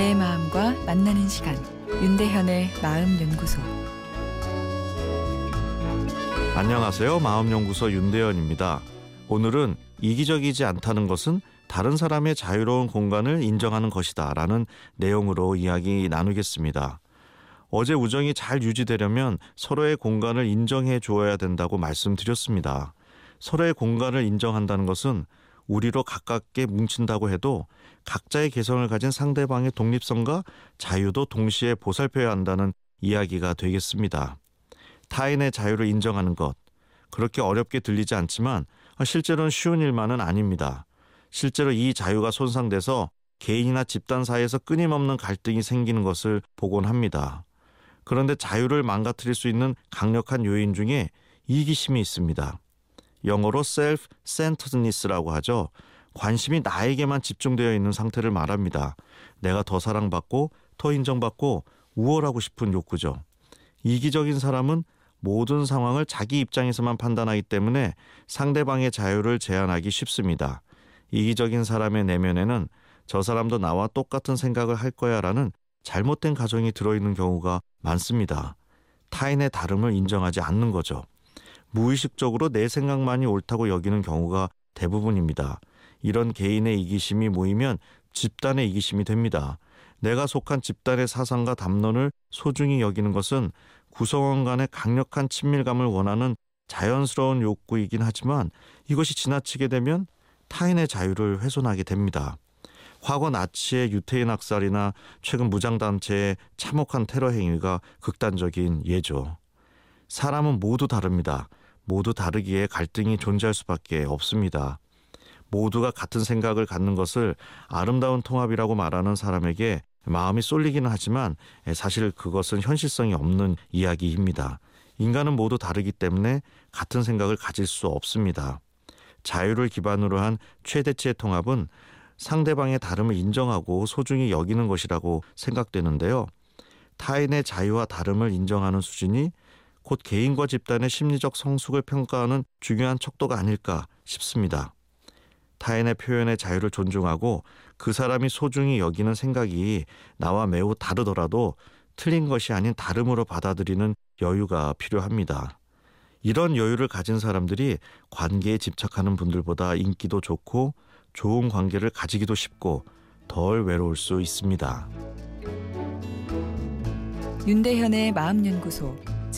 내 마음과 만나는 시간 윤대현의 마음 연구소 안녕하세요. 마음 연구소 윤대현입니다. 오늘은 이기적이지 않다는 것은 다른 사람의 자유로운 공간을 인정하는 것이다 라는 내용으로 이야기 나누겠습니다. 어제 우정이 잘 유지되려면 서로의 공간을 인정해 주어야 된다고 말씀드렸습니다. 서로의 공간을 인정한다는 것은 우리로 가깝게 뭉친다고 해도 각자의 개성을 가진 상대방의 독립성과 자유도 동시에 보살펴야 한다는 이야기가 되겠습니다. 타인의 자유를 인정하는 것. 그렇게 어렵게 들리지 않지만 실제로는 쉬운 일만은 아닙니다. 실제로 이 자유가 손상돼서 개인이나 집단 사이에서 끊임없는 갈등이 생기는 것을 보곤 합니다. 그런데 자유를 망가뜨릴 수 있는 강력한 요인 중에 이기심이 있습니다. 영어로 self-centeredness라고 하죠. 관심이 나에게만 집중되어 있는 상태를 말합니다. 내가 더 사랑받고 더 인정받고 우월하고 싶은 욕구죠. 이기적인 사람은 모든 상황을 자기 입장에서만 판단하기 때문에 상대방의 자유를 제한하기 쉽습니다. 이기적인 사람의 내면에는 저 사람도 나와 똑같은 생각을 할 거야 라는 잘못된 가정이 들어있는 경우가 많습니다. 타인의 다름을 인정하지 않는 거죠. 무의식적으로 내 생각만이 옳다고 여기는 경우가 대부분입니다. 이런 개인의 이기심이 모이면 집단의 이기심이 됩니다. 내가 속한 집단의 사상과 담론을 소중히 여기는 것은 구성원 간의 강력한 친밀감을 원하는 자연스러운 욕구이긴 하지만 이것이 지나치게 되면 타인의 자유를 훼손하게 됩니다. 과거 나치의 유태인 학살이나 최근 무장단체의 참혹한 테러 행위가 극단적인 예죠. 사람은 모두 다릅니다. 모두 다르기에 갈등이 존재할 수밖에 없습니다. 모두가 같은 생각을 갖는 것을 아름다운 통합이라고 말하는 사람에게 마음이 쏠리기는 하지만 사실 그것은 현실성이 없는 이야기입니다. 인간은 모두 다르기 때문에 같은 생각을 가질 수 없습니다. 자유를 기반으로 한 최대치의 통합은 상대방의 다름을 인정하고 소중히 여기는 것이라고 생각되는데요. 타인의 자유와 다름을 인정하는 수준이 곧 개인과 집단의 심리적 성숙을 평가하는 중요한 척도가 아닐까 싶습니다. 타인의 표현의 자유를 존중하고 그 사람이 소중히 여기는 생각이 나와 매우 다르더라도 틀린 것이 아닌 다름으로 받아들이는 여유가 필요합니다. 이런 여유를 가진 사람들이 관계에 집착하는 분들보다 인기도 좋고 좋은 관계를 가지기도 쉽고 덜 외로울 수 있습니다. 윤대현의 마음연구소